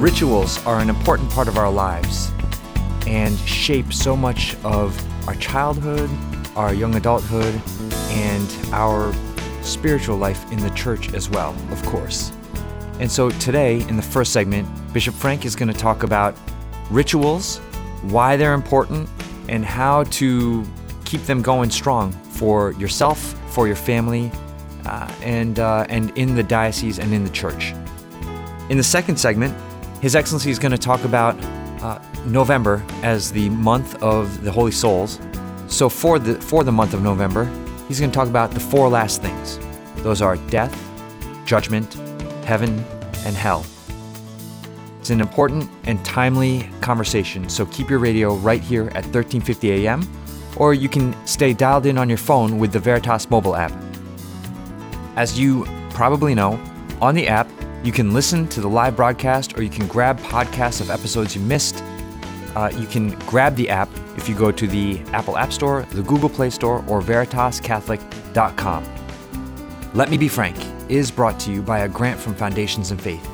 Rituals are an important part of our lives and shape so much of our childhood, our young adulthood, and our spiritual life in the church as well, of course. And so today, in the first segment, Bishop Frank is going to talk about rituals, why they're important, and how to keep them going strong for yourself, for your family, uh, and, uh, and in the diocese and in the church. In the second segment, His Excellency is going to talk about uh, November as the month of the Holy Souls. So for the for the month of November, he's going to talk about the four last things. Those are death, judgment, heaven, and hell. It's an important and timely conversation, so keep your radio right here at 1350 AM, or you can stay dialed in on your phone with the Veritas mobile app. As you probably know, on the app, you can listen to the live broadcast or you can grab podcasts of episodes you missed. Uh, you can grab the app if you go to the Apple App Store, the Google Play Store, or veritascatholic.com. Let Me Be Frank is brought to you by a grant from Foundations and Faith.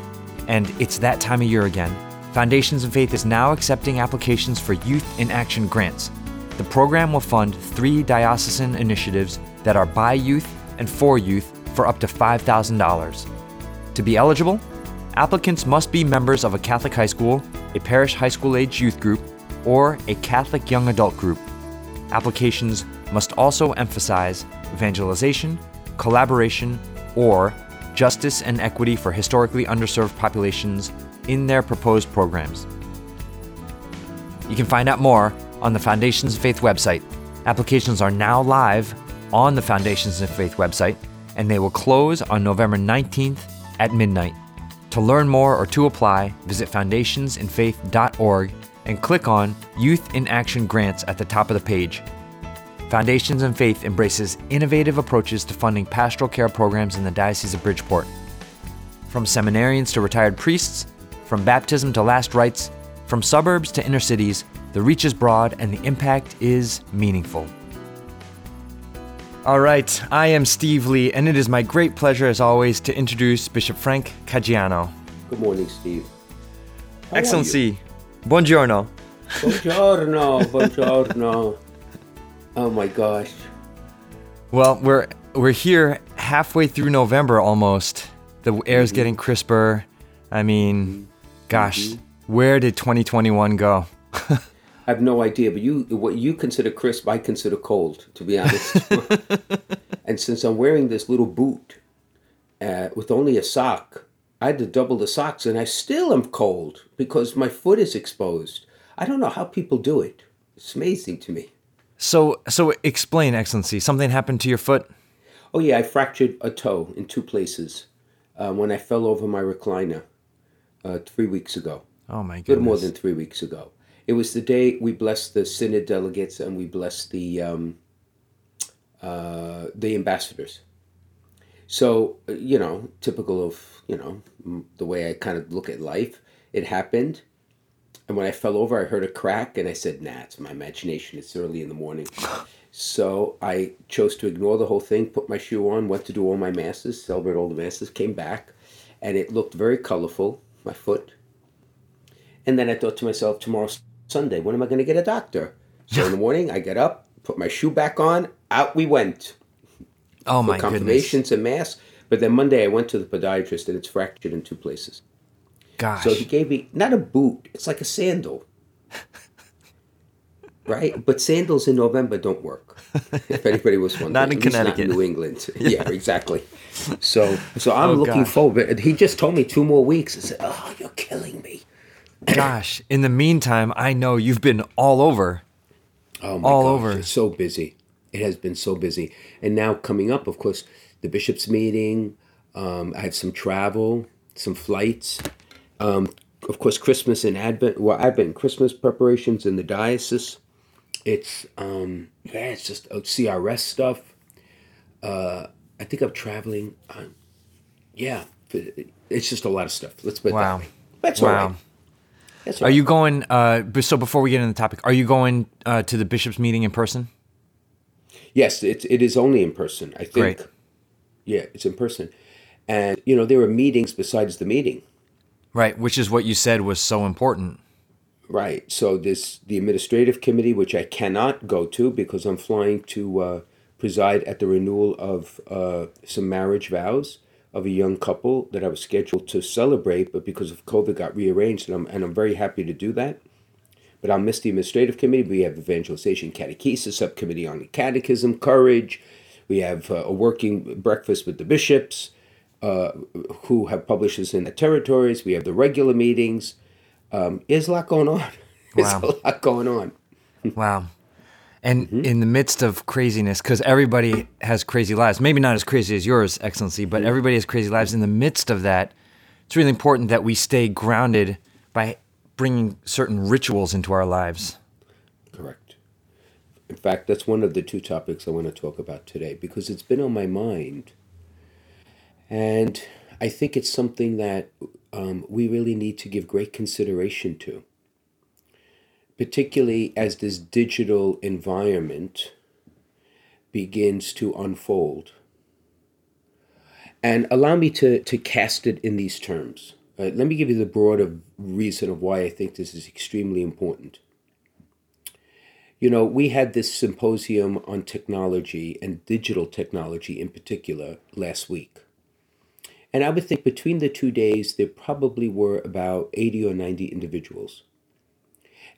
And it's that time of year again. Foundations and Faith is now accepting applications for Youth in Action grants. The program will fund three diocesan initiatives that are by youth and for youth for up to $5,000. To be eligible, applicants must be members of a Catholic high school, a parish high school age youth group, or a Catholic young adult group. Applications must also emphasize evangelization, collaboration, or justice and equity for historically underserved populations in their proposed programs. You can find out more on the Foundations of Faith website. Applications are now live on the Foundations of Faith website, and they will close on November 19th at midnight. To learn more or to apply, visit foundationsinfaith.org and click on Youth in Action Grants at the top of the page. Foundations in Faith embraces innovative approaches to funding pastoral care programs in the Diocese of Bridgeport. From seminarians to retired priests, from baptism to last rites, from suburbs to inner cities, the reach is broad and the impact is meaningful. All right, I am Steve Lee, and it is my great pleasure, as always, to introduce Bishop Frank Caggiano. Good morning, Steve. How Excellency, buongiorno. Buongiorno, buongiorno. oh my gosh. Well, we're we're here halfway through November almost. The air's mm-hmm. getting crisper. I mean, mm-hmm. gosh, mm-hmm. where did 2021 go? I have no idea, but you what you consider crisp, I consider cold, to be honest. and since I'm wearing this little boot uh, with only a sock, I had to double the socks, and I still am cold because my foot is exposed. I don't know how people do it. It's amazing to me. So, so explain, Excellency. Something happened to your foot? Oh yeah, I fractured a toe in two places uh, when I fell over my recliner uh, three weeks ago. Oh my goodness! A little more than three weeks ago. It was the day we blessed the synod delegates and we blessed the um, uh, the ambassadors. So you know, typical of you know the way I kind of look at life. It happened, and when I fell over, I heard a crack, and I said, "Nah, it's my imagination. It's early in the morning." so I chose to ignore the whole thing, put my shoe on, went to do all my masses, celebrate all the masses, came back, and it looked very colorful, my foot. And then I thought to myself, tomorrow's Sunday. When am I going to get a doctor? So in the morning, I get up, put my shoe back on, out we went. Oh my confirmations goodness. and mass. But then Monday, I went to the podiatrist, and it's fractured in two places. Gosh. So he gave me not a boot; it's like a sandal. right? But sandals in November don't work. If anybody was wondering, not in Connecticut, not New England. yeah. yeah, exactly. So, so I'm oh, looking gosh. forward. He just told me two more weeks. I said, "Oh, you're killing me." Gosh, in the meantime, I know you've been all over. Oh my all gosh, over. It's so busy. It has been so busy. And now coming up, of course, the bishop's meeting. Um, I have some travel, some flights. Um, of course, Christmas and Advent. Well, Advent Christmas preparations in the diocese. It's um, yeah, it's just uh, CRS stuff. Uh, I think I'm traveling. Uh, yeah, it's just a lot of stuff. Let's put wow. that way. That's wow. all right. Are you going? Uh, so before we get into the topic, are you going uh, to the bishop's meeting in person? Yes, it, it is only in person. I think. Great. Yeah, it's in person, and you know there are meetings besides the meeting. Right, which is what you said was so important. Right. So this the administrative committee, which I cannot go to because I'm flying to uh, preside at the renewal of uh, some marriage vows of a young couple that I was scheduled to celebrate, but because of COVID got rearranged, and I'm and I'm very happy to do that. But I'll miss the administrative committee. We have evangelization catechesis subcommittee on the catechism, courage. We have uh, a working breakfast with the bishops, uh, who have publishers in the territories. We have the regular meetings. Um, there's a lot going on. There's Wow. a lot going on. Wow. And in the midst of craziness, because everybody has crazy lives, maybe not as crazy as yours, Excellency, but everybody has crazy lives. In the midst of that, it's really important that we stay grounded by bringing certain rituals into our lives. Correct. In fact, that's one of the two topics I want to talk about today because it's been on my mind. And I think it's something that um, we really need to give great consideration to, particularly as this digital environment begins to unfold. And allow me to, to cast it in these terms. Uh, let me give you the broader reason of why I think this is extremely important. You know, we had this symposium on technology and digital technology in particular last week. And I would think between the two days, there probably were about 80 or 90 individuals.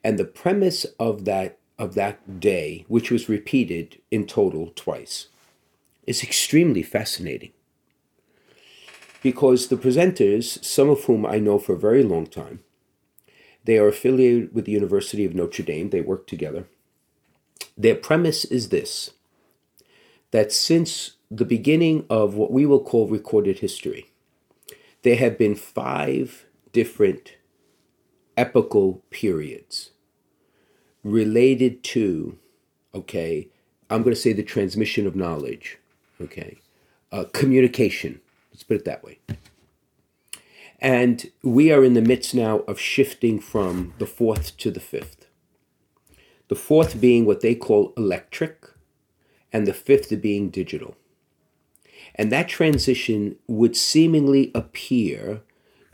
And the premise of that, of that day, which was repeated in total twice, is extremely fascinating. Because the presenters, some of whom I know for a very long time, they are affiliated with the University of Notre Dame, they work together. Their premise is this that since the beginning of what we will call recorded history, there have been five different epical periods related to, okay, I'm going to say the transmission of knowledge, okay, uh, communication, let's put it that way. And we are in the midst now of shifting from the fourth to the fifth. The fourth being what they call electric, and the fifth being digital. And that transition would seemingly appear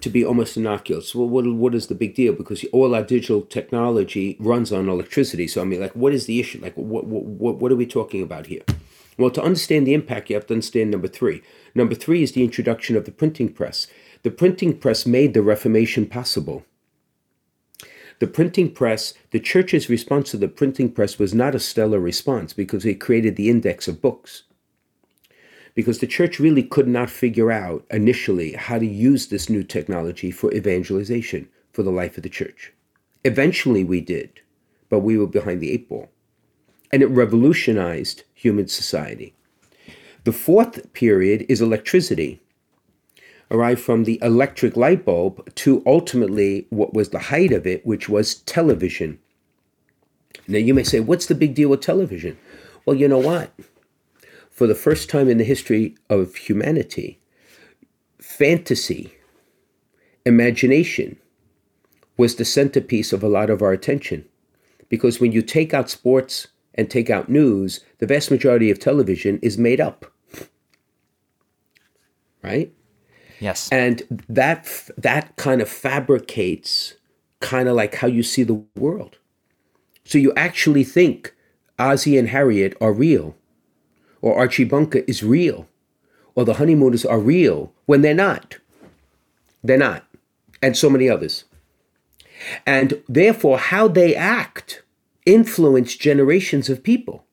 to be almost innocuous. Well, what, what is the big deal? Because all our digital technology runs on electricity. So, I mean, like, what is the issue? Like, what, what, what are we talking about here? Well, to understand the impact, you have to understand number three. Number three is the introduction of the printing press. The printing press made the Reformation possible. The printing press, the church's response to the printing press was not a stellar response because it created the index of books. Because the church really could not figure out initially how to use this new technology for evangelization for the life of the church. Eventually we did, but we were behind the eight ball. And it revolutionized human society. The fourth period is electricity arrived from the electric light bulb to ultimately what was the height of it, which was television. Now, you may say, what's the big deal with television? Well, you know what? For the first time in the history of humanity, fantasy, imagination was the centerpiece of a lot of our attention. Because when you take out sports and take out news, the vast majority of television is made up. Right? Yes. and that that kind of fabricates kind of like how you see the world so you actually think Ozzie and harriet are real or archie bunker is real or the honeymooners are real when they're not they're not and so many others and therefore how they act influence generations of people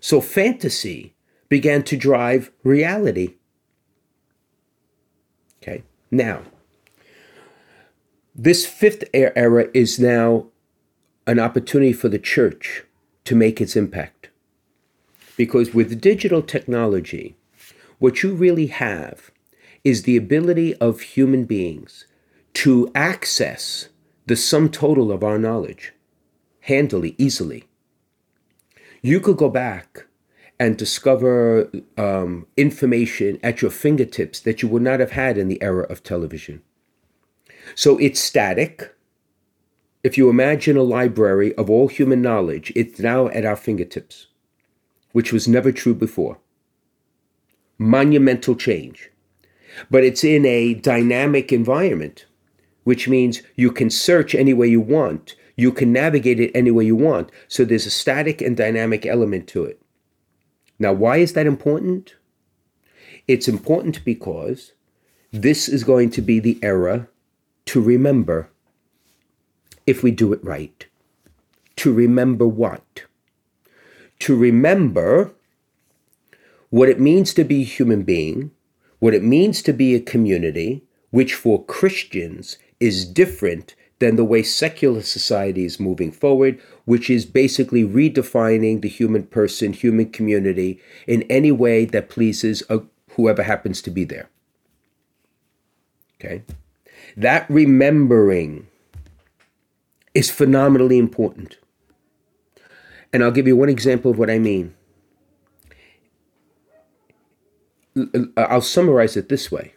so fantasy began to drive reality Okay. Now, this fifth era is now an opportunity for the church to make its impact. Because with digital technology, what you really have is the ability of human beings to access the sum total of our knowledge handily, easily. You could go back and discover um, information at your fingertips that you would not have had in the era of television. So it's static. If you imagine a library of all human knowledge, it's now at our fingertips, which was never true before. Monumental change. But it's in a dynamic environment which means you can search any way you want. You can navigate it any way you want. So there's a static and dynamic element to it. Now, why is that important? It's important because this is going to be the era to remember if we do it right. To remember what? To remember what it means to be a human being, what it means to be a community, which for Christians is different than the way secular society is moving forward, which is basically redefining the human person, human community in any way that pleases a, whoever happens to be there. Okay? That remembering is phenomenally important. And I'll give you one example of what I mean. Uh, I'll summarize it this way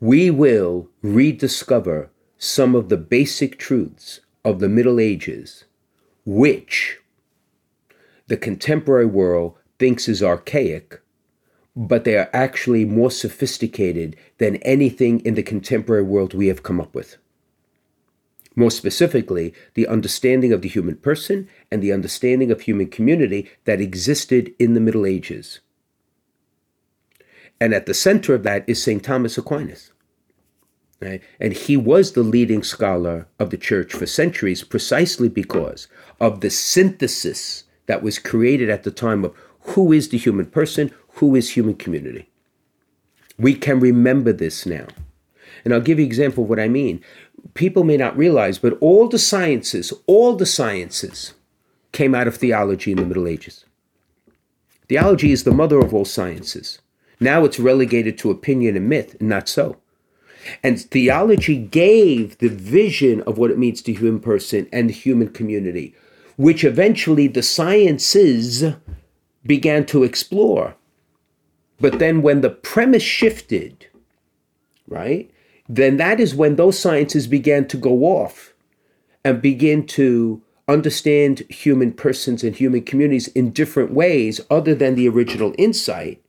We will rediscover some of the basic truths of the Middle Ages, which the contemporary world thinks is archaic, but they are actually more sophisticated than anything in the contemporary world we have come up with. More specifically, the understanding of the human person and the understanding of human community that existed in the Middle Ages. And at the center of that is St. Thomas Aquinas. Right? And he was the leading scholar of the church for centuries precisely because of the synthesis that was created at the time of who is the human person, who is human community. We can remember this now. And I'll give you an example of what I mean. People may not realize, but all the sciences, all the sciences came out of theology in the Middle Ages. Theology is the mother of all sciences. Now it's relegated to opinion and myth, and not so. And theology gave the vision of what it means to human person and the human community, which eventually the sciences began to explore. But then when the premise shifted, right, then that is when those sciences began to go off and begin to understand human persons and human communities in different ways other than the original insight.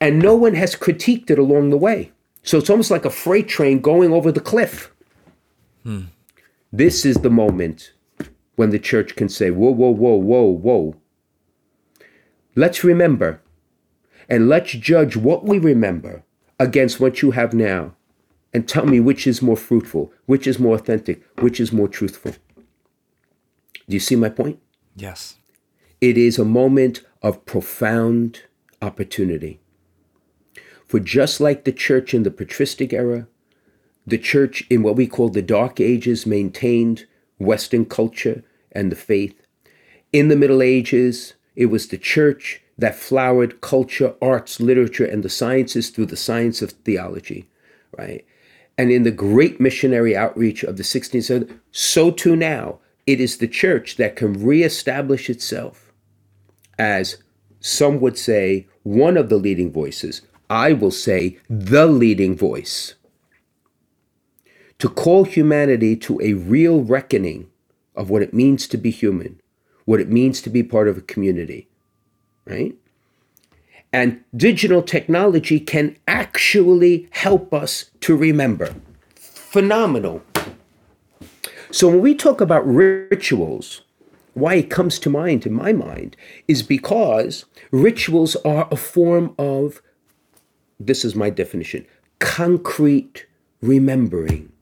And no one has critiqued it along the way. So it's almost like a freight train going over the cliff. Hmm. This is the moment when the church can say, whoa, whoa, whoa, whoa, whoa. Let's remember and let's judge what we remember against what you have now and tell me which is more fruitful, which is more authentic, which is more truthful. Do you see my point? Yes. It is a moment of profound opportunity. For just like the church in the patristic era, the church in what we call the Dark Ages maintained Western culture and the faith. In the Middle Ages, it was the church that flowered culture, arts, literature, and the sciences through the science of theology, right? And in the great missionary outreach of the 16th century, so too now, it is the church that can reestablish itself as some would say one of the leading voices I will say, the leading voice. To call humanity to a real reckoning of what it means to be human, what it means to be part of a community, right? And digital technology can actually help us to remember. Phenomenal. So when we talk about rituals, why it comes to mind in my mind is because rituals are a form of this is my definition concrete remembering.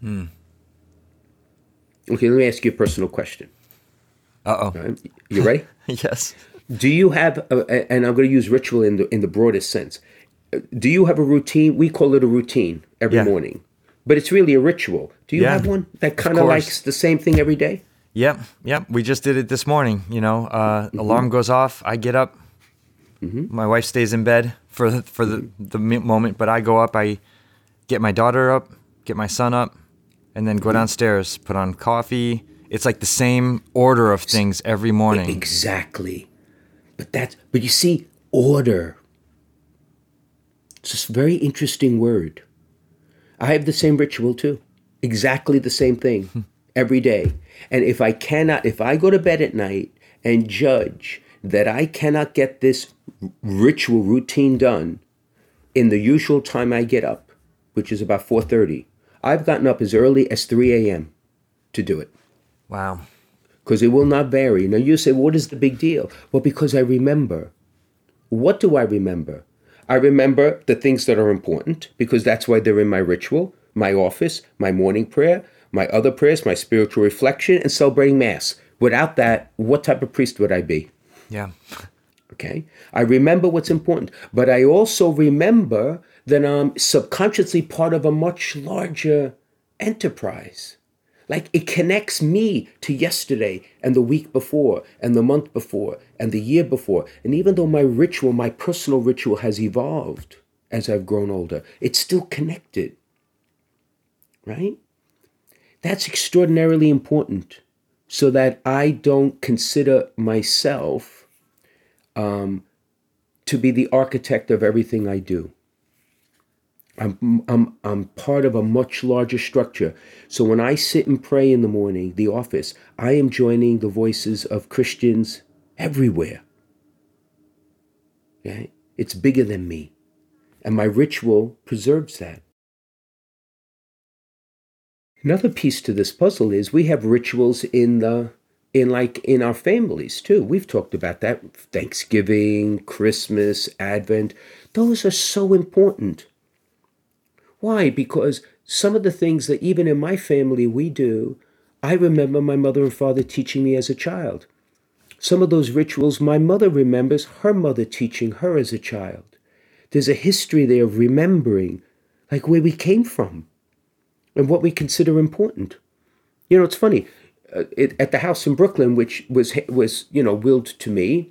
Hmm. Okay, let me ask you a personal question. Uh oh. Right, you ready? yes. Do you have, a, and I'm going to use ritual in the in the broadest sense. Do you have a routine? We call it a routine every yeah. morning, but it's really a ritual. Do you yeah, have one that kind of likes the same thing every day? Yep, yep. We just did it this morning. You know, uh, mm-hmm. alarm goes off. I get up. Mm-hmm. My wife stays in bed for the, for the, the moment, but I go up, I get my daughter up, get my son up, and then go downstairs, put on coffee. It's like the same order of things every morning. Exactly. But that's but you see, order. It's a very interesting word. I have the same ritual too. Exactly the same thing hmm. every day. And if I cannot, if I go to bed at night and judge that I cannot get this ritual routine done in the usual time I get up, which is about 4:30, I've gotten up as early as 3 a.m. to do it Wow. Because it will not vary. Now you say, what is the big deal? Well, because I remember. What do I remember? I remember the things that are important because that's why they're in my ritual, my office, my morning prayer, my other prayers, my spiritual reflection, and celebrating Mass. Without that, what type of priest would I be? Yeah. Okay. I remember what's important, but I also remember that I'm subconsciously part of a much larger enterprise. Like it connects me to yesterday and the week before and the month before and the year before. And even though my ritual, my personal ritual has evolved as I've grown older, it's still connected. Right? That's extraordinarily important so that I don't consider myself um, to be the architect of everything I do. I'm, I'm, I'm part of a much larger structure. So when I sit and pray in the morning, the office, I am joining the voices of Christians everywhere. Okay? It's bigger than me. And my ritual preserves that. Another piece to this puzzle is we have rituals in the in like in our families too. We've talked about that. Thanksgiving, Christmas, Advent. Those are so important. Why? Because some of the things that even in my family we do, I remember my mother and father teaching me as a child. Some of those rituals my mother remembers her mother teaching her as a child. There's a history there of remembering, like where we came from and what we consider important. You know, it's funny. Uh, it, at the house in Brooklyn, which was was you know willed to me,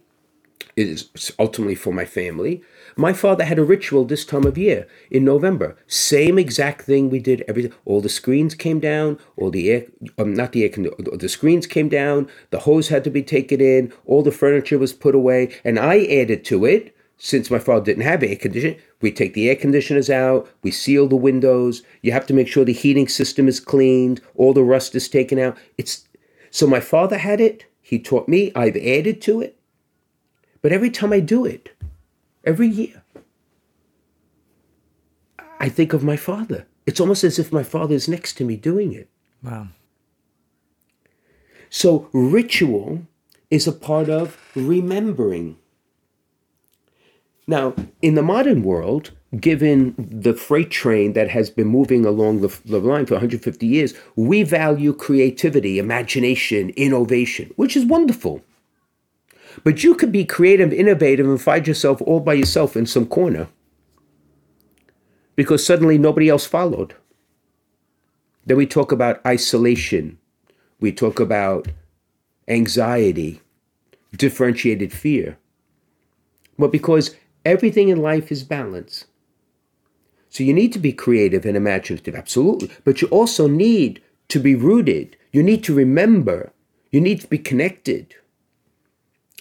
is ultimately for my family. My father had a ritual this time of year in November. Same exact thing we did every. All the screens came down. All the air, um, not the air, the screens came down. The hose had to be taken in. All the furniture was put away, and I added to it since my father didn't have air conditioning, we take the air conditioners out, we seal the windows. You have to make sure the heating system is cleaned, all the rust is taken out. It's so my father had it, he taught me, I've added to it. But every time I do it, every year, I think of my father. It's almost as if my father is next to me doing it. Wow. So ritual is a part of remembering. Now, in the modern world, given the freight train that has been moving along the, the, line for 150 years, we value creativity, imagination, innovation, which is wonderful. But you could be creative, innovative, and find yourself all by yourself in some corner because suddenly nobody else followed. Then we talk about isolation, we talk about anxiety, differentiated fear. But because Everything in life is balance. So you need to be creative and imaginative, absolutely. But you also need to be rooted. You need to remember. You need to be connected.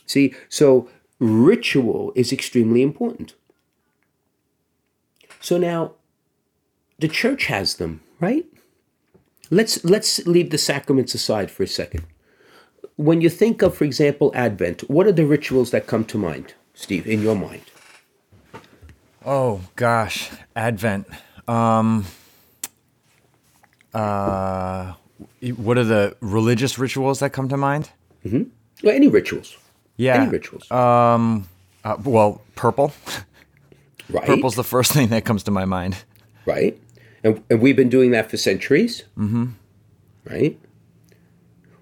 See, so ritual is extremely important. So now the church has them, right? Let's let's leave the sacraments aside for a second. When you think of, for example, Advent, what are the rituals that come to mind, Steve, in your mind? Oh gosh, Advent. Um, uh, what are the religious rituals that come to mind? Mm-hmm. Well, any rituals. Yeah. Any rituals. Um, uh, well, purple. right. Purple's the first thing that comes to my mind. Right. And, and we've been doing that for centuries. Mm-hmm. Right.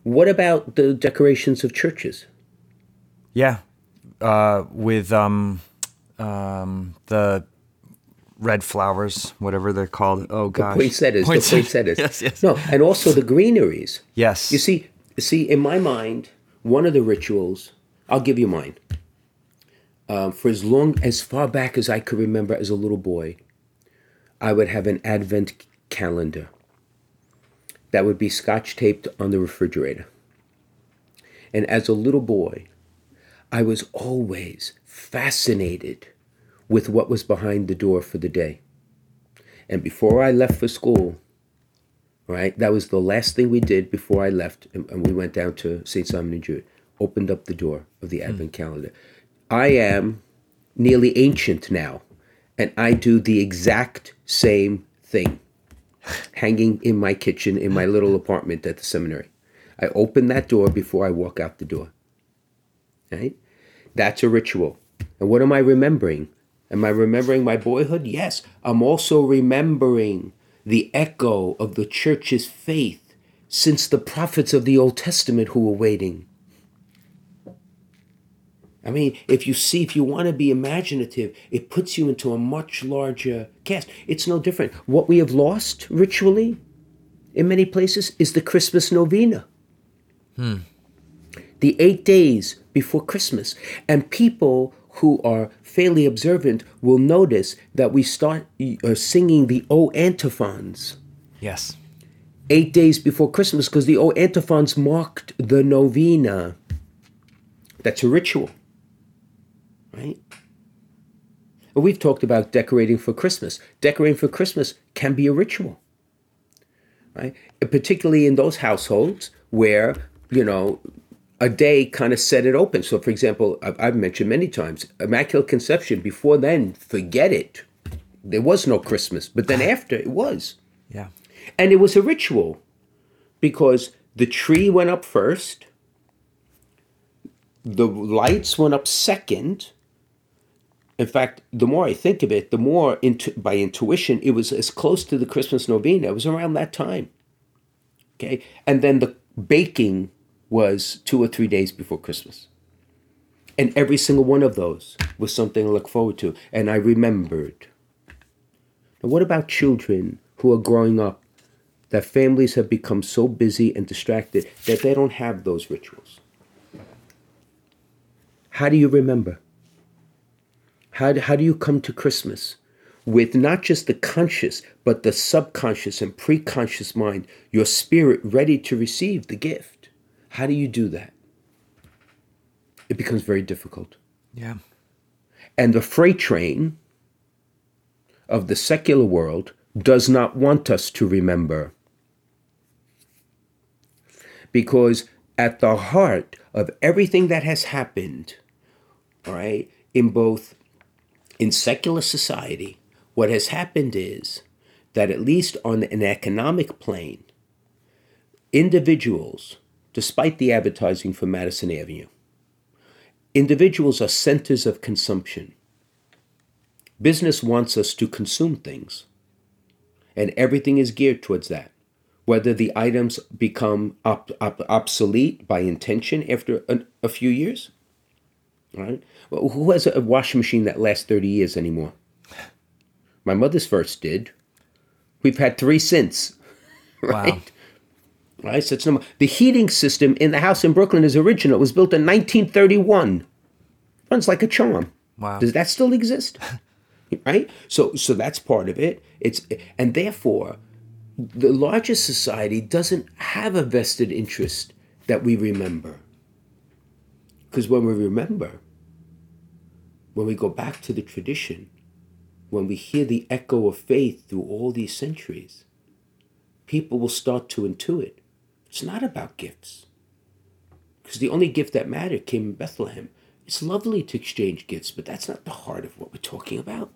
What about the decorations of churches? Yeah. Uh, with um, um, the red flowers, whatever they're called. Oh gosh, the poinsettias. Poinsettias. The poinsettias. yes, yes. No, and also the greeneries. Yes. You see, see, in my mind, one of the rituals. I'll give you mine. Um, for as long, as far back as I could remember as a little boy, I would have an Advent calendar that would be scotch taped on the refrigerator. And as a little boy, I was always fascinated with what was behind the door for the day. And before I left for school, right, that was the last thing we did before I left, and, and we went down to St. Simon and Jude, opened up the door of the hmm. Advent calendar. I am nearly ancient now, and I do the exact same thing. hanging in my kitchen in my little apartment at the seminary. I open that door before I walk out the door. Right? That's a ritual. And what am I remembering? Am I remembering my boyhood? Yes. I'm also remembering the echo of the church's faith since the prophets of the Old Testament who were waiting. I mean, if you see, if you want to be imaginative, it puts you into a much larger cast. It's no different. What we have lost ritually in many places is the Christmas novena. Hmm. The eight days before Christmas. And people who are fairly observant will notice that we start uh, singing the O antiphons. Yes. Eight days before Christmas, because the O antiphons marked the novena. That's a ritual, right? We've talked about decorating for Christmas. Decorating for Christmas can be a ritual, right? Particularly in those households where, you know, a day kind of set it open. So, for example, I've, I've mentioned many times Immaculate Conception. Before then, forget it. There was no Christmas, but then after it was. Yeah. And it was a ritual because the tree went up first, the lights went up second. In fact, the more I think of it, the more into, by intuition, it was as close to the Christmas novena. It was around that time. Okay. And then the baking was two or three days before Christmas. And every single one of those was something to look forward to. And I remembered. Now, what about children who are growing up that families have become so busy and distracted that they don't have those rituals? How do you remember? How, how do you come to Christmas with not just the conscious, but the subconscious and preconscious mind, your spirit ready to receive the gift? How do you do that? It becomes very difficult. Yeah. And the freight train of the secular world does not want us to remember. Because at the heart of everything that has happened, all right, in both in secular society, what has happened is that at least on an economic plane, individuals despite the advertising for Madison Avenue. Individuals are centers of consumption. Business wants us to consume things, and everything is geared towards that. Whether the items become op- op- obsolete by intention after a, a few years, right? Well, who has a washing machine that lasts 30 years anymore? My mother's first did. We've had three since, right? Wow. Right, so it's number. The heating system in the house in Brooklyn is original. It was built in 1931. Runs like a charm. Wow. Does that still exist? right. So so that's part of it. It's and therefore, the largest society doesn't have a vested interest that we remember. Because when we remember, when we go back to the tradition, when we hear the echo of faith through all these centuries, people will start to intuit it's not about gifts. Because the only gift that mattered came in Bethlehem. It's lovely to exchange gifts, but that's not the heart of what we're talking about.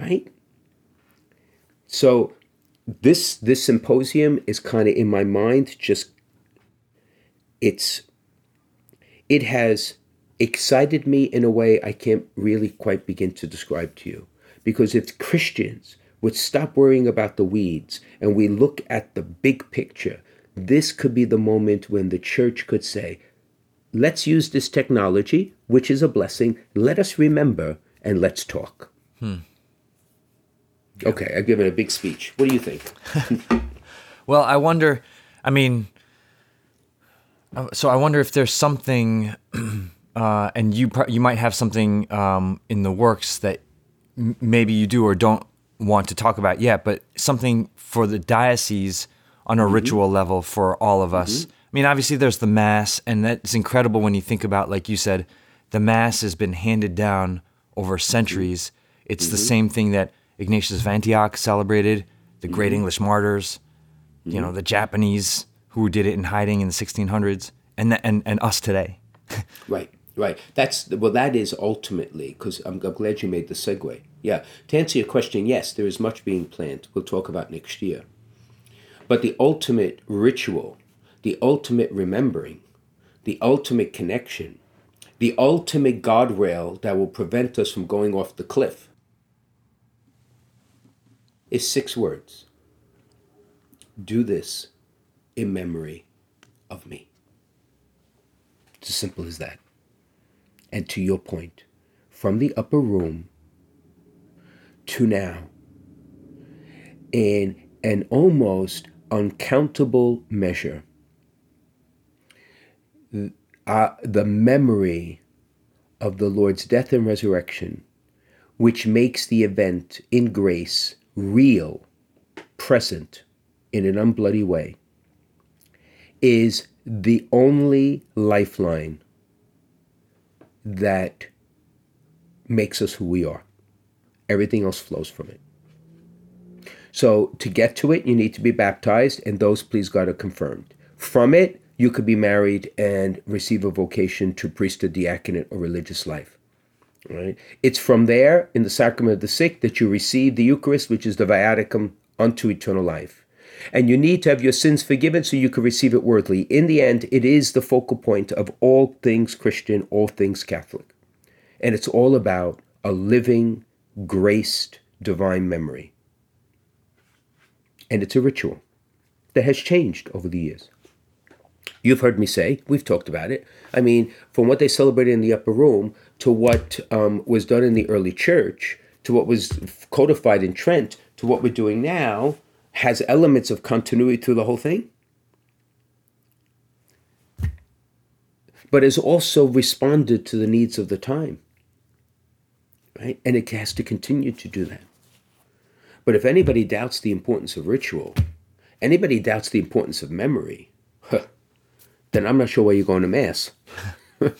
Right? So this this symposium is kind of in my mind just it's it has excited me in a way I can't really quite begin to describe to you. Because if Christians would stop worrying about the weeds and we look at the big picture this could be the moment when the church could say, let's use this technology, which is a blessing. Let us remember and let's talk. Hmm. Yeah. Okay, I've given a big speech. What do you think? well, I wonder, I mean, uh, so I wonder if there's something, uh, and you you might have something um, in the works that m- maybe you do or don't want to talk about yet, but something for the diocese on a mm-hmm. ritual level for all of us. Mm-hmm. I mean, obviously, there's the Mass, and that's incredible when you think about, like you said, the Mass has been handed down over centuries. Mm-hmm. It's the mm-hmm. same thing that Ignatius of Antioch celebrated, the great mm-hmm. English martyrs, you know, the Japanese who did it in hiding in the 1600s, and, the, and, and us today. right. Right. That's well. That is ultimately because I'm, I'm glad you made the segue. Yeah. To answer your question, yes, there is much being planned. We'll talk about next year. But the ultimate ritual, the ultimate remembering, the ultimate connection, the ultimate guardrail that will prevent us from going off the cliff is six words. Do this in memory of me. It's as simple as that. And to your point, from the upper room to now, in an almost uncountable measure, uh, the memory of the Lord's death and resurrection, which makes the event in grace real, present in an unbloody way, is the only lifeline that makes us who we are. Everything else flows from it. So to get to it, you need to be baptized, and those, please God, are confirmed. From it, you could be married and receive a vocation to priesthood, diaconate, or religious life. Right? It's from there, in the sacrament of the sick, that you receive the Eucharist, which is the viaticum unto eternal life. And you need to have your sins forgiven so you can receive it worthily. In the end, it is the focal point of all things Christian, all things Catholic. And it's all about a living, graced, divine memory. And it's a ritual that has changed over the years. You've heard me say, we've talked about it. I mean, from what they celebrated in the upper room to what um, was done in the early church to what was codified in Trent to what we're doing now has elements of continuity through the whole thing. But has also responded to the needs of the time. Right? And it has to continue to do that. But if anybody doubts the importance of ritual, anybody doubts the importance of memory, huh, then I'm not sure why you're going to Mass.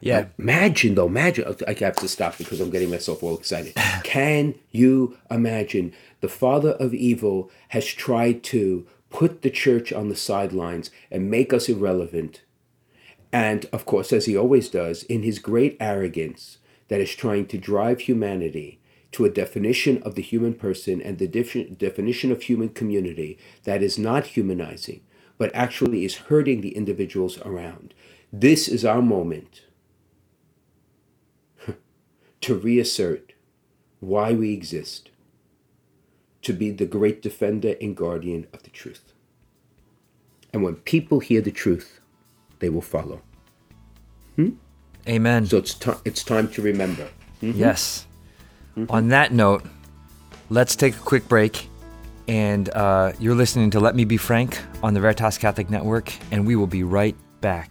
yeah. Imagine, though, imagine. I have to stop because I'm getting myself all excited. Can you imagine the father of evil has tried to put the church on the sidelines and make us irrelevant? And of course, as he always does, in his great arrogance, that is trying to drive humanity to a definition of the human person and the definition of human community that is not humanizing, but actually is hurting the individuals around. This is our moment to reassert why we exist, to be the great defender and guardian of the truth. And when people hear the truth, they will follow. Hmm? Amen. So it's, t- it's time to remember. Mm-hmm. Yes. Mm-hmm. On that note, let's take a quick break and uh, you're listening to Let Me Be Frank on the Veritas Catholic Network, and we will be right back.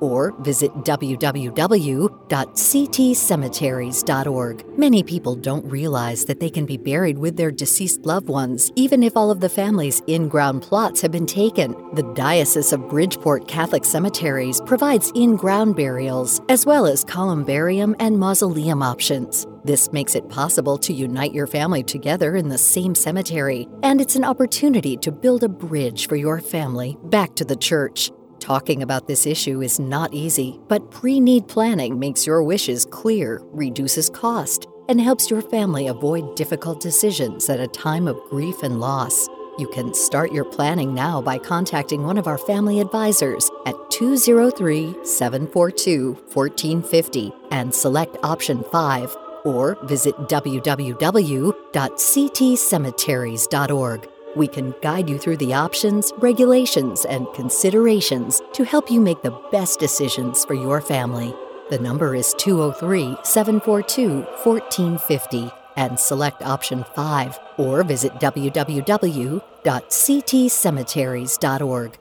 or visit www.ctcemeteries.org. Many people don't realize that they can be buried with their deceased loved ones, even if all of the family's in ground plots have been taken. The Diocese of Bridgeport Catholic Cemeteries provides in ground burials, as well as columbarium and mausoleum options. This makes it possible to unite your family together in the same cemetery, and it's an opportunity to build a bridge for your family back to the church. Talking about this issue is not easy, but pre need planning makes your wishes clear, reduces cost, and helps your family avoid difficult decisions at a time of grief and loss. You can start your planning now by contacting one of our family advisors at 203 742 1450 and select option 5 or visit www.ctcemeteries.org. We can guide you through the options, regulations, and considerations to help you make the best decisions for your family. The number is 203 742 1450 and select option 5 or visit www.ctcemeteries.org.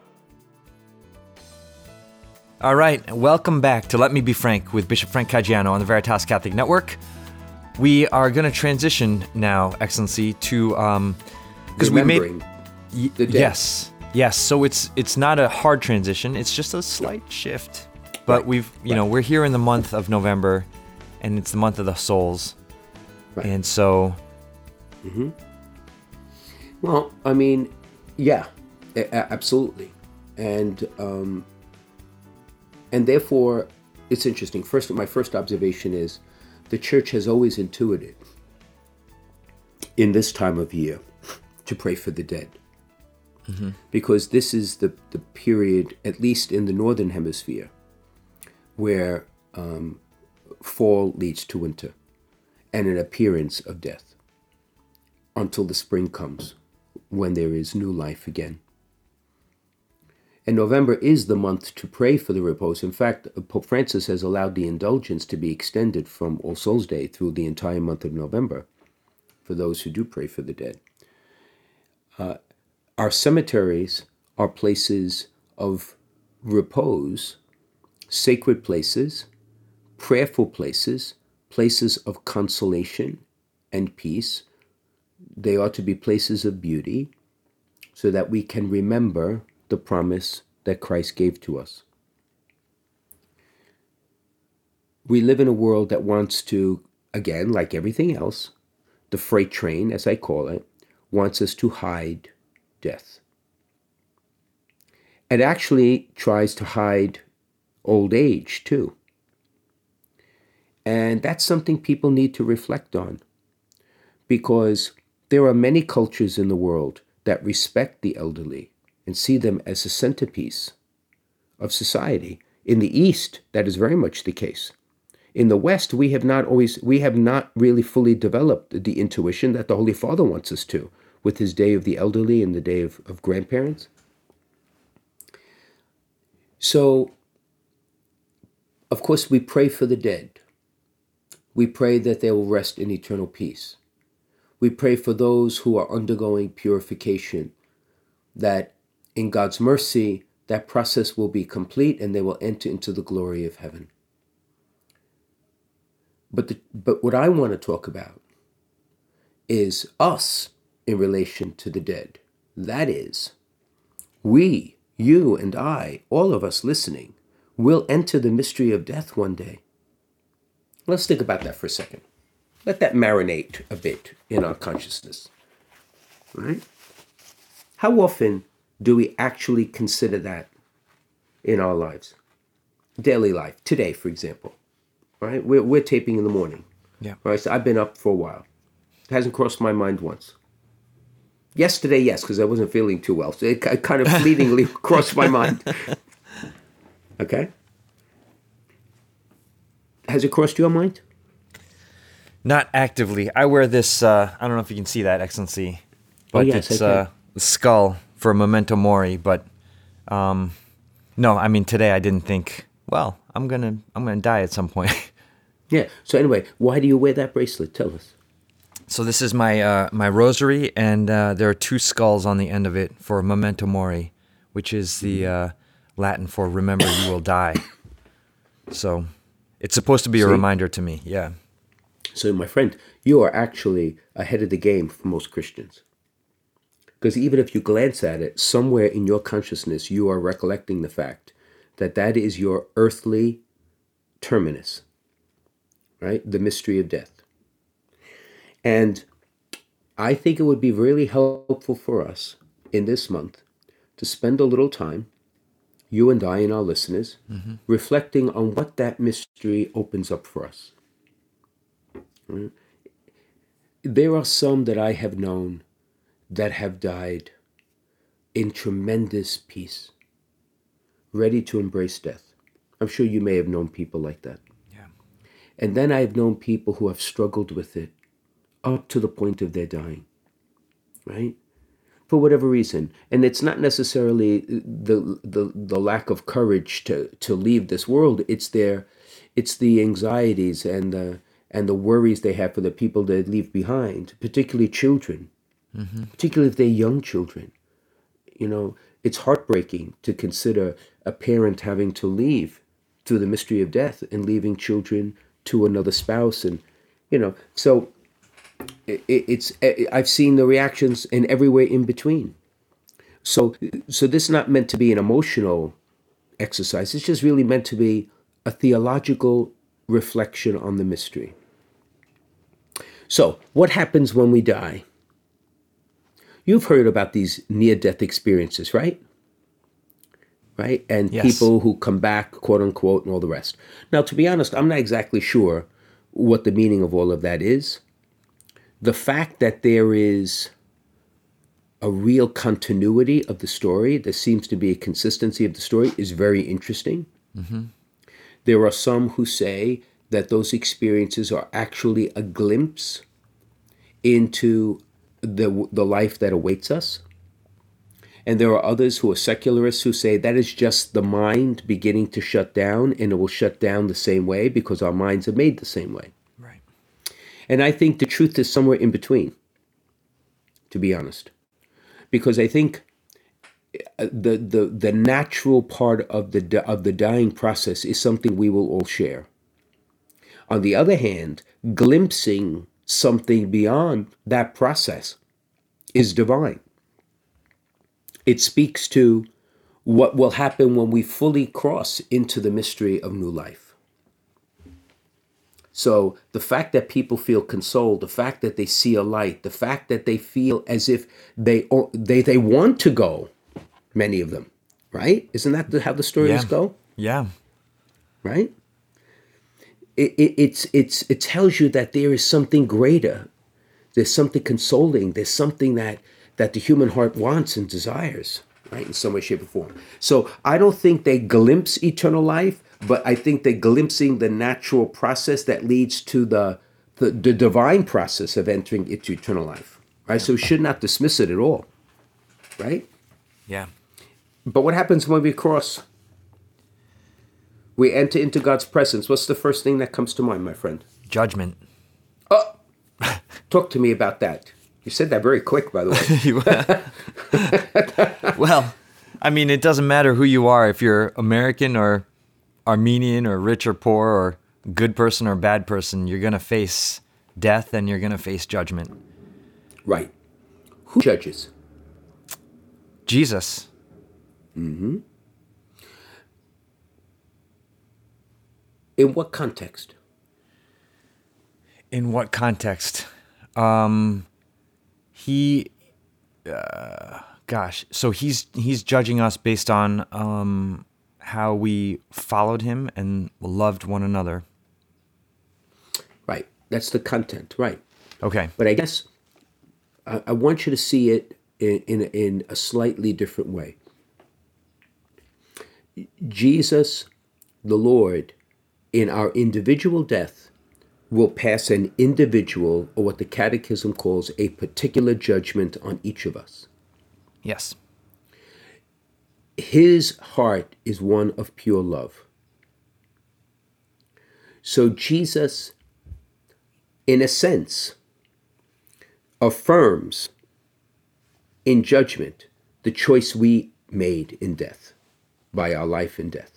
All right, welcome back to Let Me Be Frank with Bishop Frank Caggiano on the Veritas Catholic Network. we are going to transition now, Excellency, to um, because we made y- the dead. yes, yes. So it's it's not a hard transition. It's just a slight shift. But Right, we've you know we're here in the month of November, and it's the month of the souls, Right. and so Mm-hmm. Well, I mean, yeah, absolutely, and um, and therefore, it's interesting. First, my first observation is, the church has always intuited in this time of year to pray for the dead, because this is the the period, at least in the northern hemisphere, where um, fall leads to winter, and an appearance of death until the spring comes when there is new life again. And November is the month to pray for the repose. In fact, Pope Francis has allowed the indulgence to be extended from All Souls Day through the entire month of November for those who do pray for the dead. Uh, our cemeteries are places of repose, sacred places, prayerful places, places of consolation and peace, they ought to be places of beauty so that we can remember the promise that Christ gave to us. We live in a world that wants to, again, like everything else, the freight train, as I call it, wants us to hide death. It actually tries to hide old age, too. And that's something people need to reflect on because there are many cultures in the world that respect the elderly and see them as a centerpiece of society. In the East, that is very much the case. In the West, we have not always we have not really fully developed the intuition that the Holy Father wants us to with his day of the elderly and the day of, of grandparents. So of course we pray for the dead. We pray that they will rest in eternal peace. We pray for those who are undergoing purification, that in God's mercy, that process will be complete and they will enter into the glory of heaven. But, the, but what I want to talk about is us in relation to the dead. That is, we, you and I, all of us listening, will enter the mystery of death one day. Let's think about that for a second. Let that marinate a bit in our consciousness. Right? How often do we actually consider that in our lives? Daily life, today, for example. Right? We're, we're taping in the morning. Yeah. Right? So I've been up for a while. It hasn't crossed my mind once. Yesterday, yes, because I wasn't feeling too well. So it ki- kind of fleetingly crossed my mind. Okay? Has it crossed your mind? not actively. I wear this. Uh, I don't know if you can see that, Excellency, but Oh, yes, it's can. uh, skull for memento mori. But um, no, I mean today I didn't think. Well, I'm gonna I'm gonna die at some point. Yeah. So anyway, why do you wear that bracelet? Tell us. So this is my uh, my rosary, and uh, there are two skulls on the end of it for memento mori, which is the uh, Latin for remember you will die. So it's supposed to be a See? reminder to me. Yeah. So, my friend, you are actually ahead of the game for most Christians. Because even if you glance at it, somewhere in your consciousness, you are recollecting the fact that that is your earthly terminus, right? The mystery of death. And I think it would be really helpful for us in this month to spend a little time, you and I and our listeners, mm-hmm. reflecting on what that mystery opens up for us. There are some that I have known that have died in tremendous peace, ready to embrace death. I'm sure you may have known people like that. And then I've known people who have struggled with it up to the point of their dying, right? For whatever reason. And it's not necessarily the, the, the lack of courage to, to leave this world. It's their, it's the anxieties and the, and the worries they have for the people they leave behind, particularly children, mm-hmm. particularly if they're young children. You know, it's heartbreaking to consider a parent having to leave through the mystery of death and leaving children to another spouse and you know, so it, it's eh, eh, I've seen the reactions in every way in between. So so this is not meant to be an emotional exercise. It's just really meant to be a theological reflection on the mystery. So, what happens when we die? You've heard about these near death experiences, right? Right? And Yes. people who come back, quote unquote, and all the rest. Now, to be honest, I'm not exactly sure what the meaning of all of that is. The fact that there is a real continuity of the story, there seems to be a consistency of the story, is very interesting. Mm-hmm. There are some who say that those experiences are actually a glimpse into the, the life that awaits us. And there are others who are secularists who say that is just the mind beginning to shut down, and it will shut down the same way because our minds are made the same way. Right. And I think the truth is somewhere in between, to be honest. Because I think uh, the, the, the natural part of the, of the dying process is something we will all share. On the other hand, glimpsing something beyond that process is divine. It speaks to what will happen when we fully cross into the mystery of new life. So the fact that people feel consoled, the fact that they see a light, the fact that they feel as if they they they want to go, many of them, right? Isn't that the, how the stories Yeah. go? Yeah. right? It, it, it's, it's, it tells you that there is something greater. There's something consoling. There's something that, that the human heart wants and desires, right? In some way, shape, or form. So I don't think they glimpse eternal life, but I think they're glimpsing the natural process that leads to the, the, the divine process of entering into eternal life, right? So we should not dismiss it at all, right? Yeah. But what happens when we cross? We enter into God's presence. What's the first thing that comes to mind, my friend? Judgment. Oh, talk to me about that. You said that very quick, by the way. well, I mean, it doesn't matter who you are, if you're American or Armenian or rich or poor or good person or bad person, you're going to face death and you're going to face judgment. right. Who judges? Jesus. In what context? In what context? Um, he, uh, gosh, so he's he's judging us based on um, how we followed him and loved one another. Right. That's the content, right. Okay. But I guess I, I want you to see it in, in, in a slightly different way. Jesus, the Lord, in our individual death, will pass an individual, or what the Catechism calls a particular judgment on each of us. Yes. His heart is one of pure love. So Jesus, in a sense, affirms in judgment the choice we made in death by our life and death.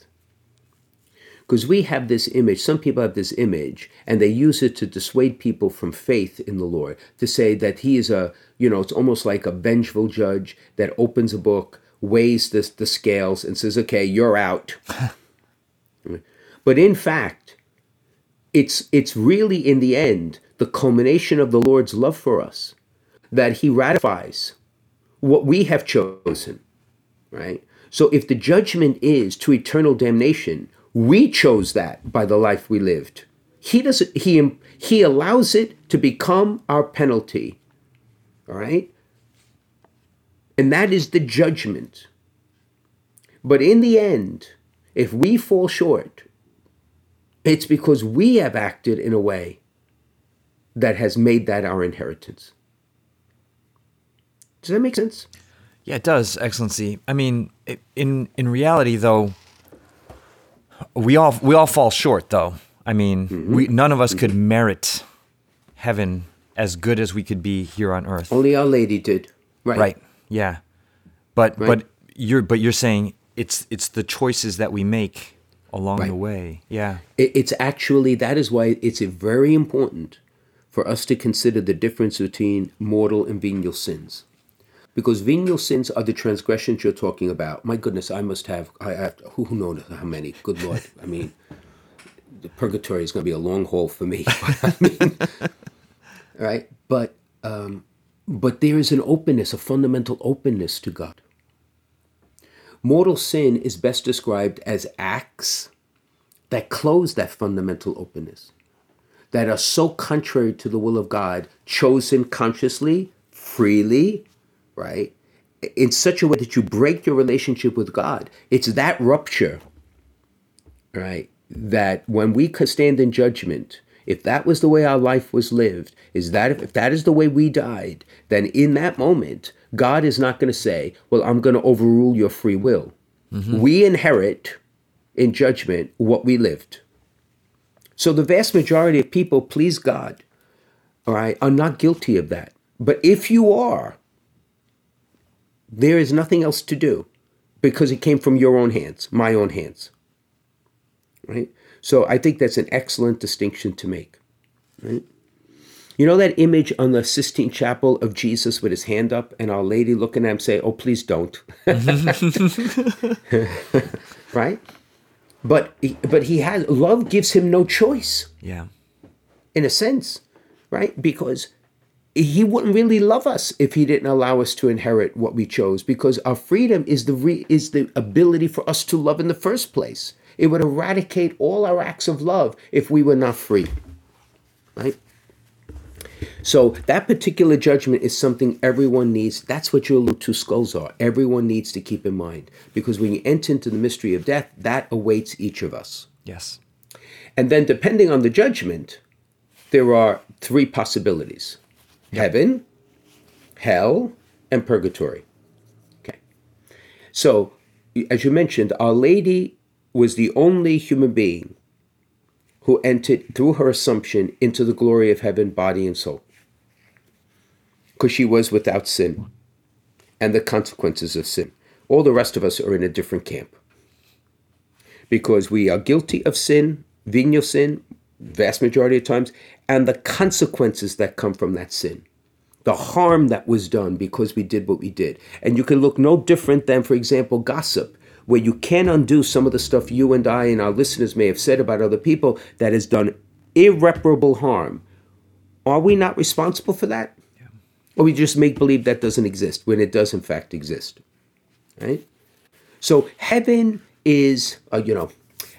Because we have this image, some people have this image, and they use it to dissuade people from faith in the Lord, to say that He is a, you know, it's almost like a vengeful judge that opens a book, weighs the, the scales, and says, okay, you're out. but in fact, it's, it's really in the end the culmination of the Lord's love for us that He ratifies what we have chosen, right? So if the judgment is to eternal damnation, we chose that by the life we lived. He doesn't he he allows it to become our penalty. All right? And that is the judgment. But in the end, if we fall short, it's because we have acted in a way that has made that our inheritance. Does that make sense? Yeah, it does, Excellency. I mean, in in reality, though, we all we all fall short, though. I mean, mm-hmm. we none of us mm-hmm. could merit heaven as good as we could be here on earth. Only Our Lady did. Right. Right. Yeah. But Right. but you're but you're saying it's it's the choices that we make along Right. the way. Yeah. It, it's actually, that is why it's very important for us to consider the difference between mortal and venial sins. Because venial sins are the transgressions you're talking about. My goodness, I must have, I have, who knows how many? Good Lord. I mean, the purgatory is going to be a long haul for me. I mean, right? But, um, but there is an openness, a fundamental openness to God. Mortal sin is best described as acts that close that fundamental openness, that are so contrary to the will of God, chosen consciously, freely, right? In such a way that you break your relationship with God. It's that rupture, right? That when we stand in judgment, if that was the way our life was lived, is that if, if that is the way we died, then in that moment, God is not going to say, Well, I'm going to overrule your free will. Mm-hmm. We inherit in judgment what we lived. So the vast majority of people, please God, all right, are not guilty of that. But if you are, there is nothing else to do because it came from your own hands, my own hands. Right? So I think that's an excellent distinction to make. Right? You know that image on the Sistine Chapel of Jesus with his hand up and Our Lady looking at him say, "Oh, please don't." right? But but he has love gives him no choice. Yeah. In a sense, right? Because he wouldn't really love us if he didn't allow us to inherit what we chose because our freedom is the re- is the ability for us to love in the first place. It would eradicate all our acts of love if we were not free. Right? So that particular judgment is something everyone needs. That's what your two skulls are. Everyone needs to keep in mind because when you enter into the mystery of death, that awaits each of us. Yes. And then, depending on the judgment, there are three possibilities: yep. heaven, hell, and purgatory. Okay. So, as you mentioned, Our Lady was the only human being who entered through her assumption into the glory of heaven, body and soul. Because she was without sin and the consequences of sin. All the rest of us are in a different camp. Because we are guilty of sin, venial sin, vast majority of times, and the consequences that come from that sin. The harm that was done because we did what we did. And you can look no different than, for example, gossip where you can undo some of the stuff you and I and our listeners may have said about other people that has done irreparable harm. Are we not responsible for that? Yeah. Or we just make believe that doesn't exist when it does in fact exist. Right? So heaven is, uh, you know,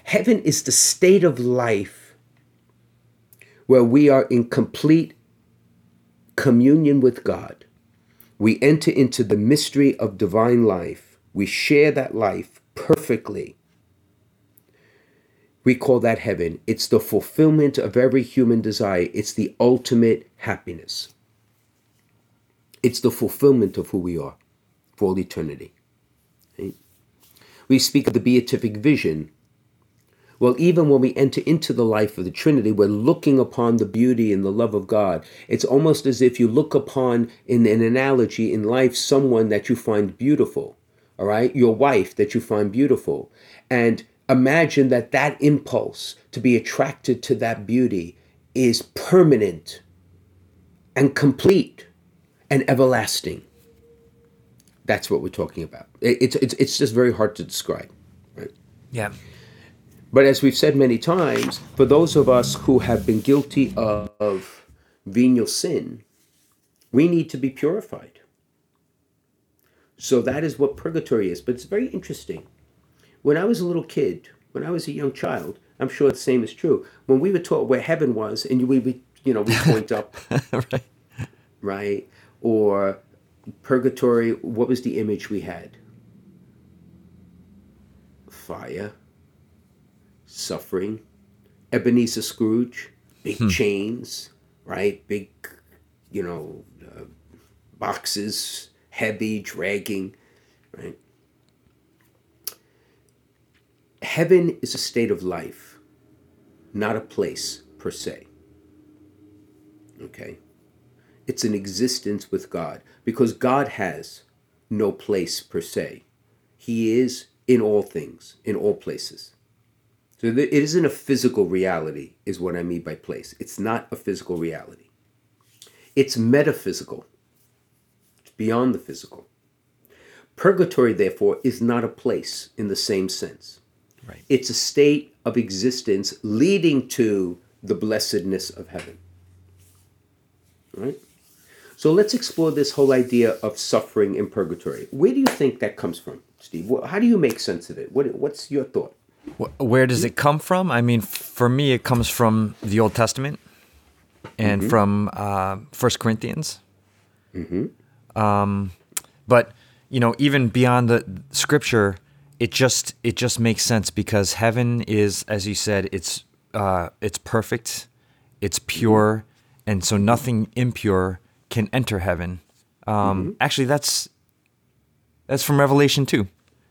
heaven is the state of life where we are in complete communion with God. We enter into the mystery of divine life. We share that life perfectly. We call that heaven. It's the fulfillment of every human desire, it's the ultimate happiness. It's the fulfillment of who we are for all eternity. We speak of the beatific vision. Well, even when we enter into the life of the Trinity, we're looking upon the beauty and the love of God. It's almost as if you look upon, in an analogy in life, someone that you find beautiful all right, your wife that you find beautiful. And imagine that that impulse to be attracted to that beauty is permanent and complete and everlasting. That's what we're talking about. It's, it's, it's just very hard to describe, right? Yeah. But as we've said many times, for those of us who have been guilty of, of venial sin, we need to be purified. So that is what purgatory is. But it's very interesting. When I was a little kid, when I was a young child, I'm sure the same is true. When we were taught where heaven was, and we would, you know, we point up, right, right, or purgatory. What was the image we had? Fire, suffering, Ebenezer Scrooge, big hmm. chains, right, big, you know, uh, boxes heavy, dragging, right? Heaven is a state of life, not a place per se. Okay? It's an existence with God because God has no place per se. He is in all things, in all places. So it isn't a physical reality, is what I mean by place. It's not a physical reality. It's metaphysical, it's beyond the physical. Purgatory, therefore, is not a place in the same sense. Right. It's a state of existence leading to the blessedness of heaven. Right? So let's explore this whole idea of suffering in purgatory. Where do you think that comes from, Steve? How do you make sense of it? What, what's your thought? Wh- Where does it come from? I mean, for me, it comes from the Old Testament and from uh, First Corinthians. Um, but you know, even beyond the Scripture, it just it just makes sense because heaven is, as you said, it's uh, it's perfect, it's pure, and so nothing impure can enter heaven. Um, Actually, that's that's from Revelation 2.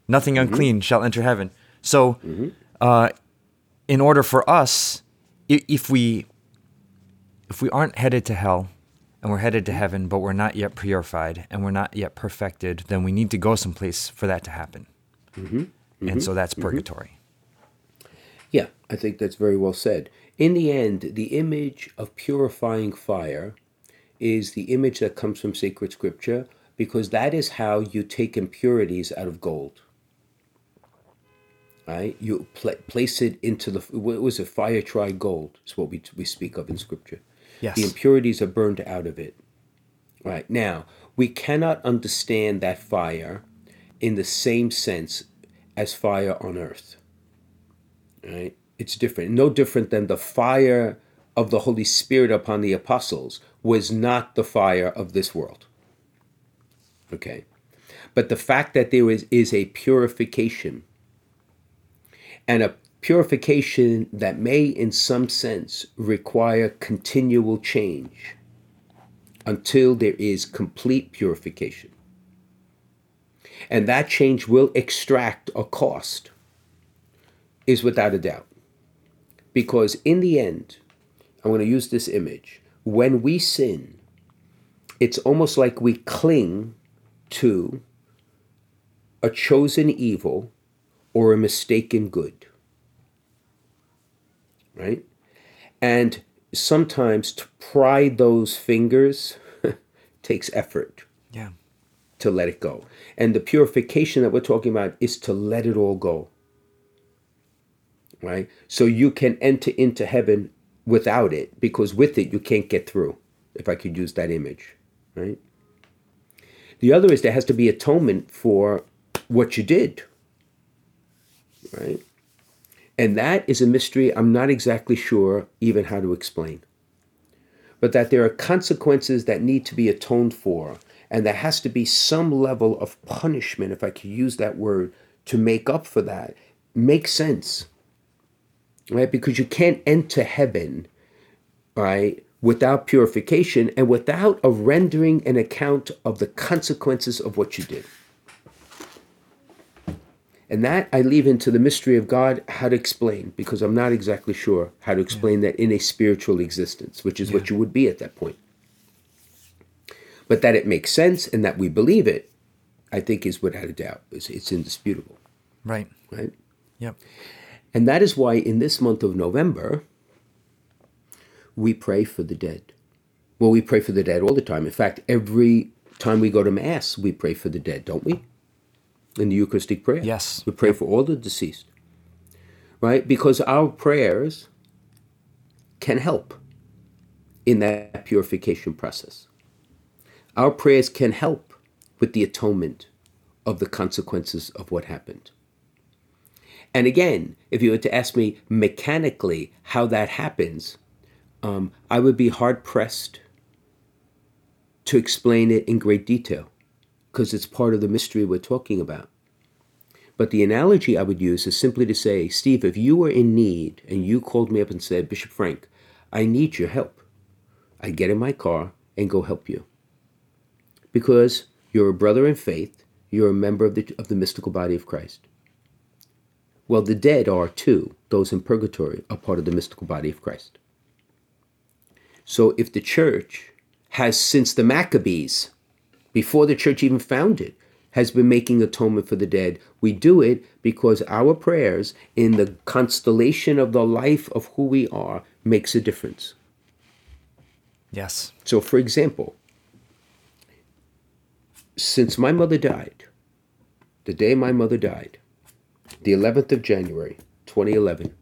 Nothing unclean shall enter heaven. So, mm-hmm. uh, in order for us, if we if we aren't headed to hell and we're headed to mm-hmm. heaven, but we're not yet purified and we're not yet perfected, then we need to go someplace for that to happen. Mm-hmm. And so that's purgatory. Yeah, I think that's very well said. In the end, the image of purifying fire is the image that comes from sacred scripture because that is how you take impurities out of gold. Right? You pla place it into the what was it? Fire tried gold is what we we speak of in scripture. Yes. The impurities are burned out of it. Right now, we cannot understand that fire in the same sense as fire on earth right? It's different. No different than the fire of the Holy Spirit upon the apostles was not the fire of this world. Okay. But the fact that there is, is a purification and a purification that may, in some sense, require continual change until there is complete purification. And that change will extract a cost is without a doubt. Because in the end, I'm going to use this image. When we sin, it's almost like we cling to a chosen evil or a mistaken good. Right? And sometimes to pry those fingers takes effort Yeah. to let it go. And the purification that we're talking about is to let it all go. Right? So you can enter into heaven without it because with it you can't get through, if I could use that image. Right? The other is there has to be atonement for what you did. Right? And that is a mystery I'm not exactly sure even how to explain. But that there are consequences that need to be atoned for, and there has to be some level of punishment, if I could use that word, to make up for that. Makes sense. Right? Because you can't enter heaven, right, without purification and without a rendering an account of the consequences of what you did. And that I leave into the mystery of God how to explain, because I'm not exactly sure how to explain that in a spiritual existence, which is what you would be at that point. But that it makes sense and that we believe it, I think is without a doubt. It's, it's indisputable, Right. right? Yep. And that is why in this month of November, we pray for the dead. Well, we pray for the dead all the time. In fact, every time we go to Mass, we pray for the dead, don't we? In the Eucharistic prayer. Yes. We pray for all the deceased. Right? Because our prayers can help in that purification process. Our prayers can help with the atonement of the consequences of what happened. And again, if you were to ask me mechanically how that happens, um, I would be hard pressed to explain it in great detail because it's part of the mystery we're talking about. But the analogy I would use is simply to say, Steve, if you were in need and you called me up and said, Bishop Frank, I need your help, I'd get in my car and go help you. Because you're a brother in faith, you're a member of the, of the mystical body of Christ. Well, the dead are too. Those in purgatory are part of the mystical body of Christ. So if the church has, since the Maccabees, before the church even founded, has been making atonement for the dead, we do it because our prayers in the constellation of the life of who we are makes a difference. Yes. So, for example, since my mother died, the day my mother died, the 11th of January, 2011,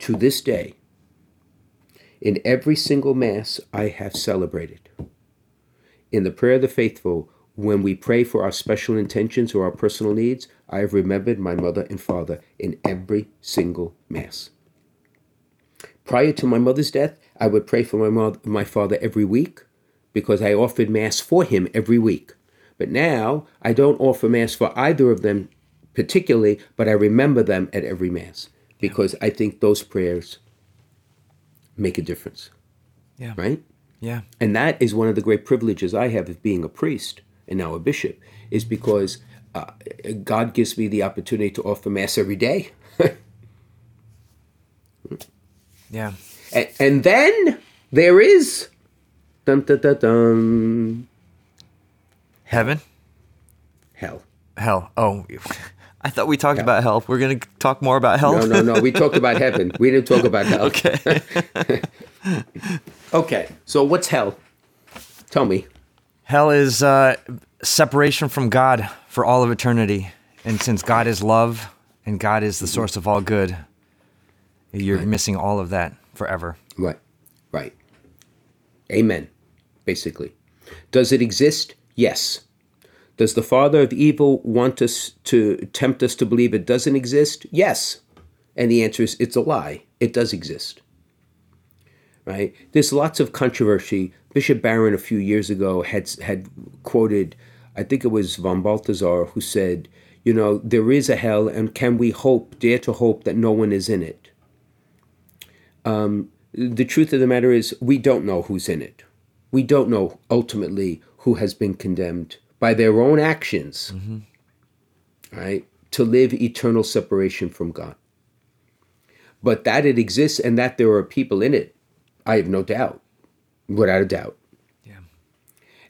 to this day, in every single Mass I have celebrated, in the prayer of the faithful, when we pray for our special intentions or our personal needs, I have remembered my mother and father in every single Mass. Prior to my mother's death, I would pray for my, mother, my father every week because I offered Mass for him every week. But now I don't offer Mass for either of them particularly, but I remember them at every Mass because I think those prayers make a difference. Yeah. Right? Yeah. And that is one of the great privileges I have of being a priest and now a bishop, is because uh, God gives me the opportunity to offer Mass every day. Yeah. And, and then there is dun, dun, dun, dun, Heaven? hell. Hell. Oh, I thought we talked about hell. We're going to talk more about hell? No, no, no. We talked about heaven. We didn't talk about hell. okay. Okay. So what's hell? Tell me. Hell is uh, separation from God for all of eternity. And since God is love and God is the source of all good, you're missing all of that forever. Right. Right. Amen. Basically. Does it exist? Yes. Does the father of evil want us to tempt us to believe it doesn't exist? Yes. And the answer is it's a lie. It does exist. Right? There's lots of controversy. Bishop Barron a few years ago had had quoted, I think it was von Balthasar, who said, you know, there is a hell, and can we hope, dare to hope that no one is in it? Um, the truth of the matter is we don't know who's in it. We don't know ultimately who has been condemned by their own actions, mm-hmm. right, to live eternal separation from God. But that it exists and that there are people in it, I have no doubt, without a doubt. Yeah.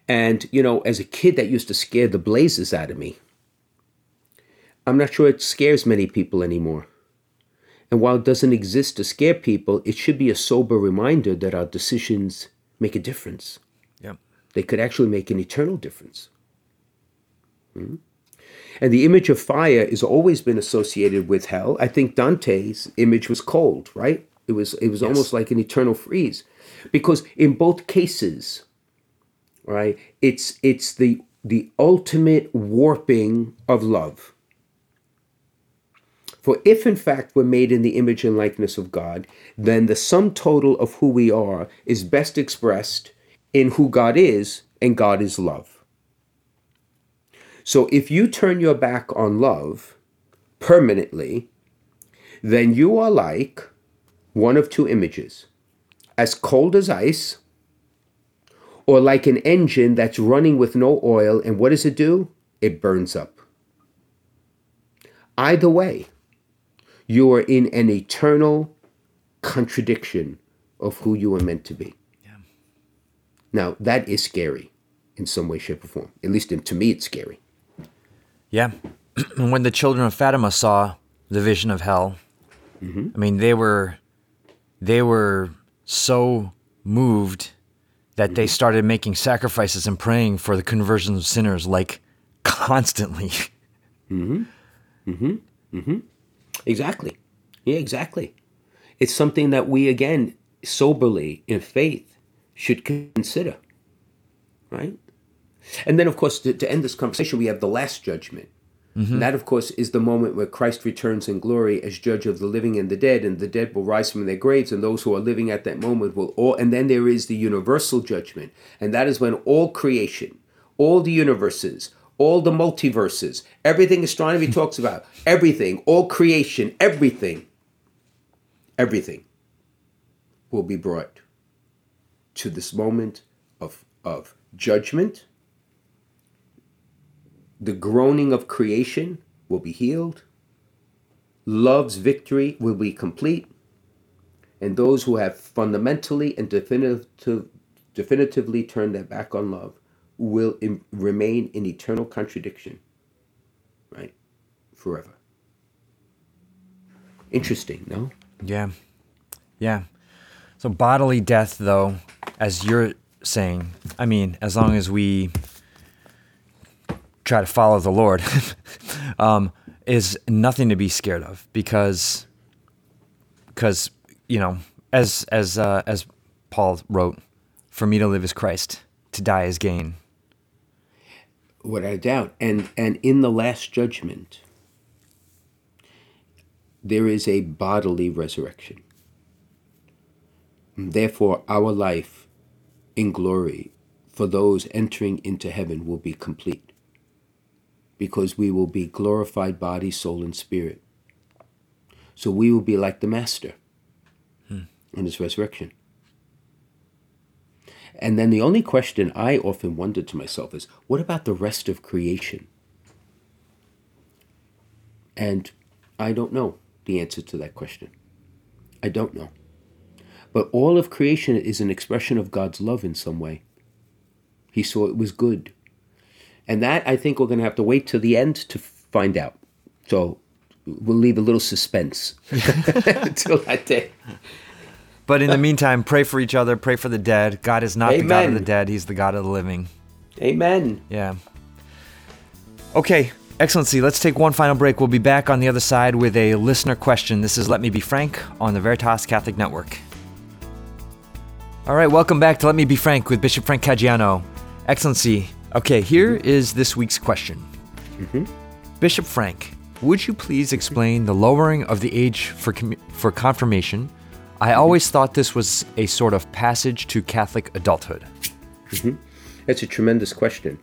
And, you know, as a kid, that used to scare the blazes out of me. I'm not sure it scares many people anymore. And while it doesn't exist to scare people, it should be a sober reminder that our decisions make a difference. Yep. They could actually make an eternal difference. Mhm. And the image of fire has always been associated with hell. I think Dante's image was cold, right? It was it was almost like an eternal freeze. Because in both cases, right, it's it's the the ultimate warping of love. For if in fact we're made in the image and likeness of God, then the sum total of who we are is best expressed in who God is, and God is love. So if you turn your back on love permanently, then you are like one of two images as cold as ice, or like an engine that's running with no oil, and what does it do? It burns up. Either way, you are in an eternal contradiction of who you are meant to be. Now, that is scary in some way, shape, or form. At least to me, it's scary. Yeah. When the children of Fatima saw the vision of hell, mm-hmm. I mean, they were they were so moved that they started making sacrifices and praying for the conversion of sinners like constantly. mhm. Mhm. Mhm. Exactly. Yeah, exactly. It's something that we, again, soberly in faith should consider. Right? And then, of course, to, to end this conversation, we have the last judgment. Mm-hmm. And that, of course, is the moment where Christ returns in glory as judge of the living and the dead, and the dead will rise from their graves, and those who are living at that moment will all. And then there is the universal judgment, and that is when all creation, all the universes, all the multiverses, everything astronomy talks about, everything, all creation, everything, everything will be brought to this moment of, of judgment. The groaning of creation will be healed. Love's victory will be complete. And those who have fundamentally and definitive, definitively turned their back on love will im- remain in eternal contradiction, right? Forever. Interesting, no? Yeah. Yeah. So bodily death though, as you're saying. I mean, as long as we try to follow the Lord, um, is nothing to be scared of because because you know as as uh, as Paul wrote, for me to live is Christ, to die is gain. Without a doubt, and and in the last judgment, there is a bodily resurrection. Therefore, our life in glory for those entering into heaven will be complete because we will be glorified body, soul, and spirit. So we will be like the Master hmm. in his resurrection. And then the only question I often wonder to myself is what about the rest of creation? And I don't know the answer to that question. I don't know. But all of creation is an expression of God's love in some way. He saw it was good. And that I think we're going to have to wait till the end to find out. So we'll leave a little suspense until that day. But in the meantime, pray for each other, pray for the dead. God is not Amen. the God of the dead, He's the God of the living. Amen. Yeah. Okay, Excellency, let's take one final break. We'll be back on the other side with a listener question. This is Let Me Be Frank on the Veritas Catholic Network. All right, welcome back to Let Me Be Frank with Bishop Frank Caggiano. Excellency, okay, here is this week's question. Mm-hmm. Bishop Frank, would you please explain the lowering of the age for, com- for confirmation? I mm-hmm. always thought this was a sort of passage to Catholic adulthood. Mm-hmm. That's a tremendous question,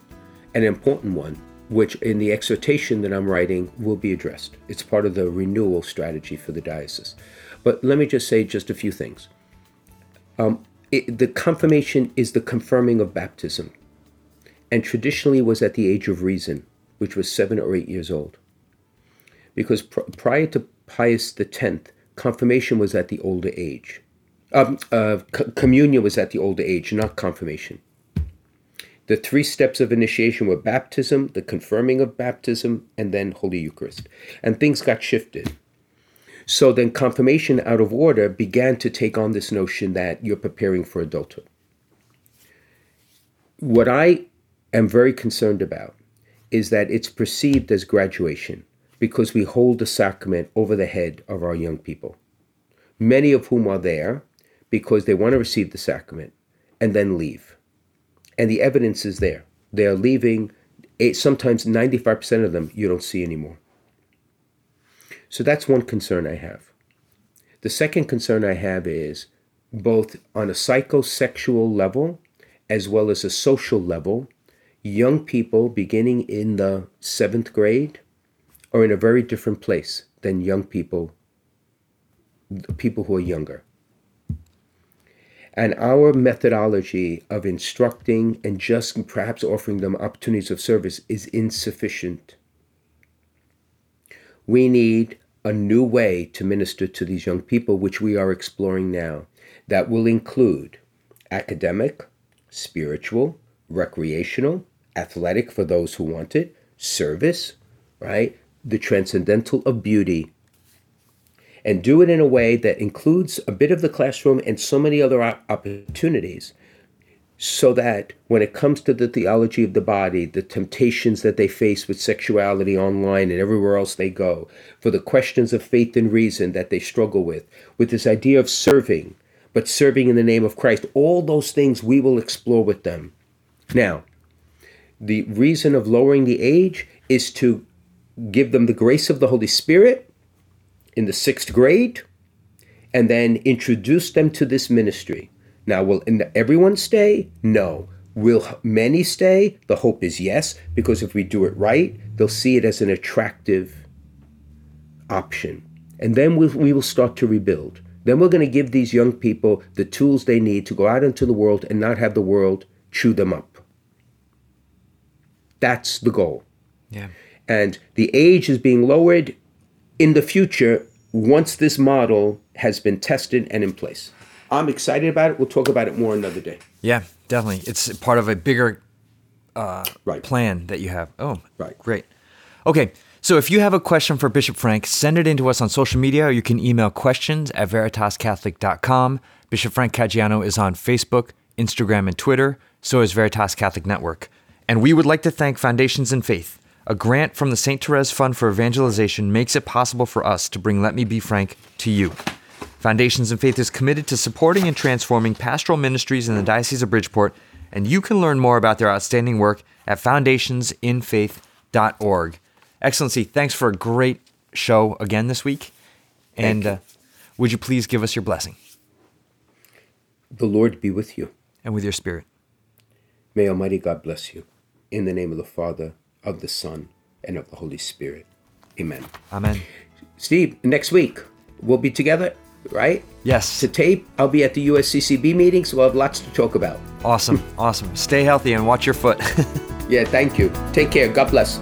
an important one which in the exhortation that I'm writing will be addressed. It's part of the renewal strategy for the diocese. But let me just say just a few things. Um, it, the confirmation is the confirming of baptism, and traditionally was at the age of reason, which was seven or eight years old. Because pr- prior to Pius X, confirmation was at the older age. Um, uh, c- communion was at the older age, not confirmation. The three steps of initiation were baptism, the confirming of baptism, and then Holy Eucharist. And things got shifted. So then confirmation out of order began to take on this notion that you're preparing for adulthood. What I am very concerned about is that it's perceived as graduation because we hold the sacrament over the head of our young people, many of whom are there because they want to receive the sacrament and then leave and the evidence is there. They are leaving. Sometimes 95% of them you don't see anymore. So that's one concern I have. The second concern I have is both on a psychosexual level as well as a social level, young people beginning in the seventh grade are in a very different place than young people, people who are younger. And our methodology of instructing and just perhaps offering them opportunities of service is insufficient. We need a new way to minister to these young people, which we are exploring now, that will include academic, spiritual, recreational, athletic for those who want it, service, right? The transcendental of beauty and do it in a way that includes a bit of the classroom and so many other opportunities so that when it comes to the theology of the body, the temptations that they face with sexuality online and everywhere else they go, for the questions of faith and reason that they struggle with, with this idea of serving, but serving in the name of Christ, all those things we will explore with them. Now, the reason of lowering the age is to give them the grace of the Holy Spirit in the sixth grade and then introduce them to this ministry. Now, will everyone stay? No. Will many stay? The hope is yes, because if we do it right, they'll see it as an attractive option. And then we'll, we will start to rebuild. Then we're going to give these young people the tools they need to go out into the world and not have the world chew them up. That's the goal. Yeah. And the age is being lowered in the future once this model has been tested and in place. I'm excited about it. We'll talk about it more another day. Yeah, definitely. It's part of a bigger uh, right. plan that you have. Oh, right. Great. Okay. So if you have a question for Bishop Frank, send it in to us on social media or you can email questions at veritascatholic.com. Bishop Frank Caggiano is on Facebook, Instagram, and Twitter. So is Veritas Catholic Network. And we would like to thank Foundations in Faith. A grant from the St. Therese Fund for Evangelization makes it possible for us to bring Let Me Be Frank to you. Foundations in Faith is committed to supporting and transforming pastoral ministries in the Diocese of Bridgeport, and you can learn more about their outstanding work at foundationsinfaith.org. Excellency, thanks for a great show again this week. And uh, would you please give us your blessing? The Lord be with you. And with your spirit. May Almighty God bless you. In the name of the Father, of the Son, and of the Holy Spirit. Amen. Amen. Steve, next week we'll be together, right? Yes. To tape, I'll be at the USCCB meeting, so we'll have lots to talk about. Awesome. awesome. Stay healthy and watch your foot. yeah, thank you. Take care. God bless.